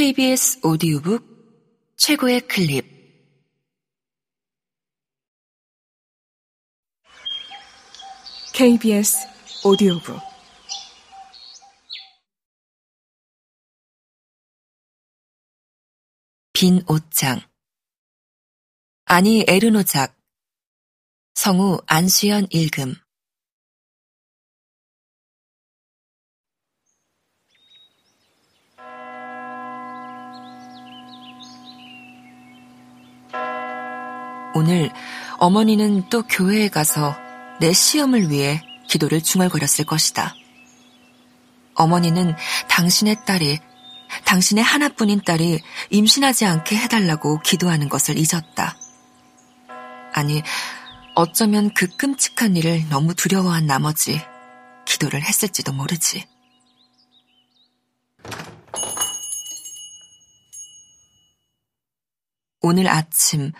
KBS 오디오북 최고의 클립. KBS 오디오북. 빈 옷장. 아니 에르노작. 성우 안수연 읽음 오늘 어머니는 또 교회에 가서 내 시험을 위해 기도를 중얼거렸을 것이다. 어머니는 당신의 딸이, 당신의 하나뿐인 딸이 임신하지 않게 해달라고 기도하는 것을 잊었다. 아니, 어쩌면 그 끔찍한 일을 너무 두려워한 나머지 기도를 했을지도 모르지. 오늘 아침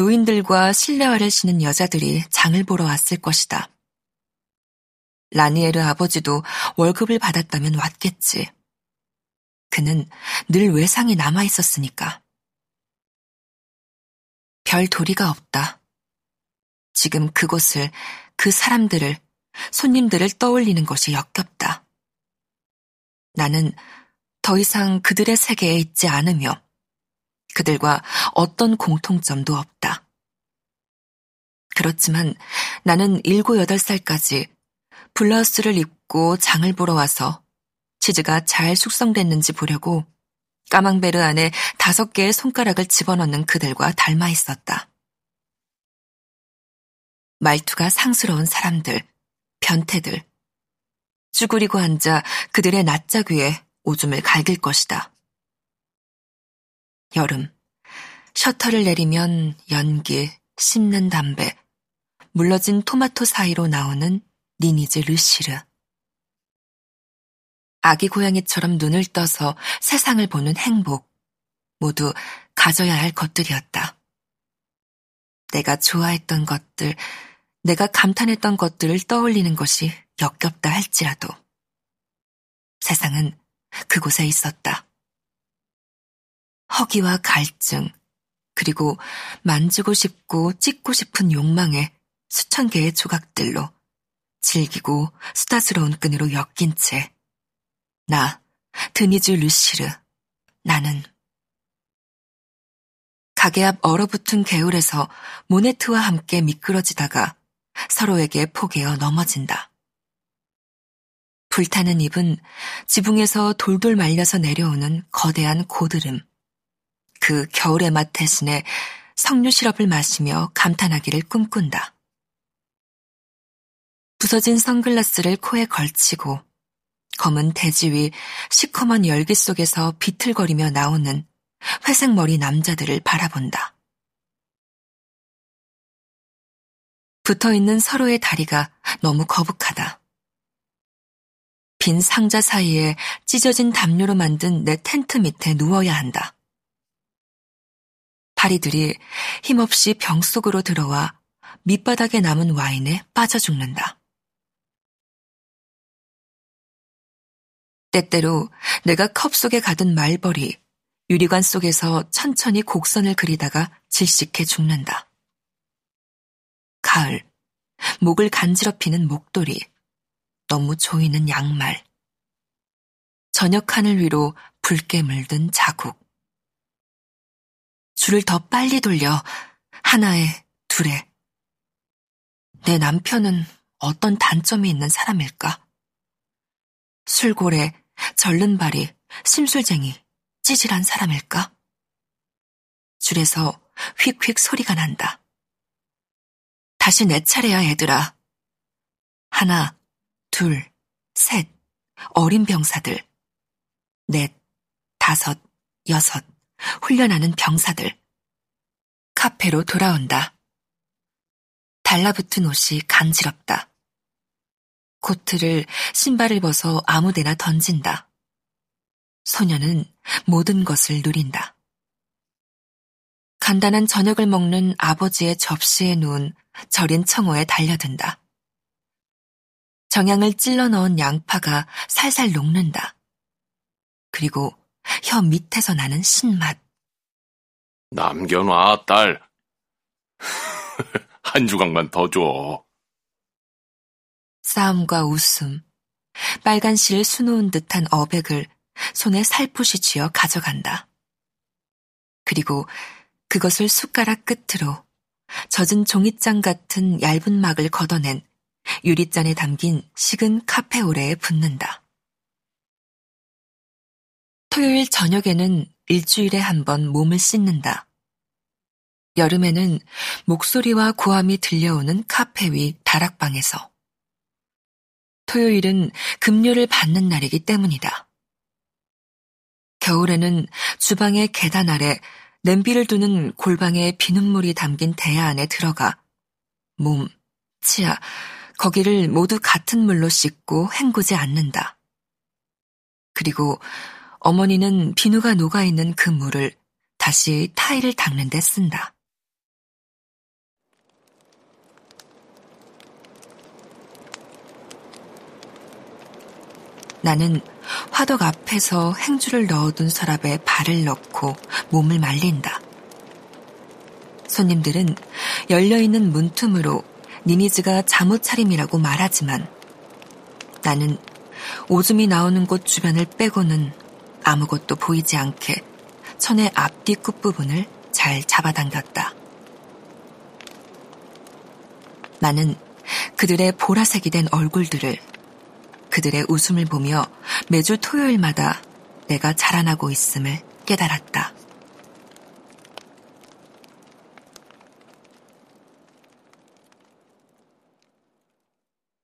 노인들과 실내화를 신은 여자들이 장을 보러 왔을 것이다. 라니에르 아버지도 월급을 받았다면 왔겠지. 그는 늘 외상이 남아 있었으니까. 별 도리가 없다. 지금 그곳을, 그 사람들을, 손님들을 떠올리는 것이 역겹다. 나는 더 이상 그들의 세계에 있지 않으며 그들과 어떤 공통점도 없다. 그렇지만 나는 일곱 여덟 살까지 블라우스를 입고 장을 보러 와서 치즈가 잘 숙성됐는지 보려고 까망베르 안에 다섯 개의 손가락을 집어넣는 그들과 닮아 있었다. 말투가 상스러운 사람들, 변태들, 쭈그리고 앉아 그들의 낯짝 위에 오줌을 갈길 것이다. 여름. 셔터를 내리면 연기, 씹는 담배, 물러진 토마토 사이로 나오는 니니즈 르시르. 아기 고양이처럼 눈을 떠서 세상을 보는 행복. 모두 가져야 할 것들이었다. 내가 좋아했던 것들, 내가 감탄했던 것들을 떠올리는 것이 역겹다 할지라도. 세상은 그곳에 있었다. 허기와 갈증, 그리고 만지고 싶고 찢고 싶은 욕망의 수천 개의 조각들로 질기고 수다스러운 끈으로 엮인 채, 나, 드니즈 루시르, 나는 가게 앞 얼어붙은 개울에서 모네트와 함께 미끄러지다가 서로에게 포개어 넘어진다. 불타는 입은 지붕에서 돌돌 말려서 내려오는 거대한 고드름. 그 겨울의 맛 대신에 석류 시럽을 마시며 감탄하기를 꿈꾼다. 부서진 선글라스를 코에 걸치고 검은 대지 위 시커먼 열기 속에서 비틀거리며 나오는 회색 머리 남자들을 바라본다. 붙어 있는 서로의 다리가 너무 거북하다. 빈 상자 사이에 찢어진 담요로 만든 내 텐트 밑에 누워야 한다. 파리들이 힘없이 병 속으로 들어와 밑바닥에 남은 와인에 빠져 죽는다. 때때로 내가 컵 속에 가둔 말벌이 유리관 속에서 천천히 곡선을 그리다가 질식해 죽는다. 가을, 목을 간지럽히는 목도리, 너무 조이는 양말, 저녁 하늘 위로 붉게 물든 자국. 줄을 더 빨리 돌려 하나에 둘에 내 남편은 어떤 단점이 있는 사람일까? 술고래, 절른발이, 심술쟁이, 찌질한 사람일까? 줄에서 휙휙 소리가 난다. 다시 내 차례야, 얘들아. 하나, 둘, 셋, 어린 병사들. 넷, 다섯, 여섯, 훈련하는 병사들. 카페로 돌아온다. 달라붙은 옷이 간지럽다. 코트를 신발을 벗어 아무데나 던진다. 소녀는 모든 것을 누린다. 간단한 저녁을 먹는 아버지의 접시에 놓은 절인 청어에 달려든다. 정향을 찔러 넣은 양파가 살살 녹는다. 그리고 혀 밑에서 나는 신맛. 남겨놔, 딸. 한 조각만 더 줘. 싸움과 웃음, 빨간 실 수놓은 듯한 어백을 손에 살포시 쥐어 가져간다. 그리고 그것을 숟가락 끝으로 젖은 종이장 같은 얇은 막을 걷어낸 유리잔에 담긴 식은 카페오레에 붓는다. 토요일 저녁에는 일주일에 한 번 몸을 씻는다. 여름에는 목소리와 고함이 들려오는 카페 위 다락방에서. 토요일은 급료를 받는 날이기 때문이다. 겨울에는 주방의 계단 아래 냄비를 두는 골방에 비눗물이 담긴 대야 안에 들어가 몸, 치아, 거기를 모두 같은 물로 씻고 헹구지 않는다. 그리고 어머니는 비누가 녹아있는 그 물을 다시 타일을 닦는 데 쓴다. 나는 화덕 앞에서 행주를 넣어둔 서랍에 발을 넣고 몸을 말린다. 손님들은 열려있는 문틈으로 니니즈가 잠옷 차림이라고 말하지만 나는 오줌이 나오는 곳 주변을 빼고는 아무것도 보이지 않게 천의 앞뒤 끝부분을 잘 잡아당겼다. 나는 그들의 보라색이 된 얼굴들을 그들의 웃음을 보며 매주 토요일마다 내가 자라나고 있음을 깨달았다.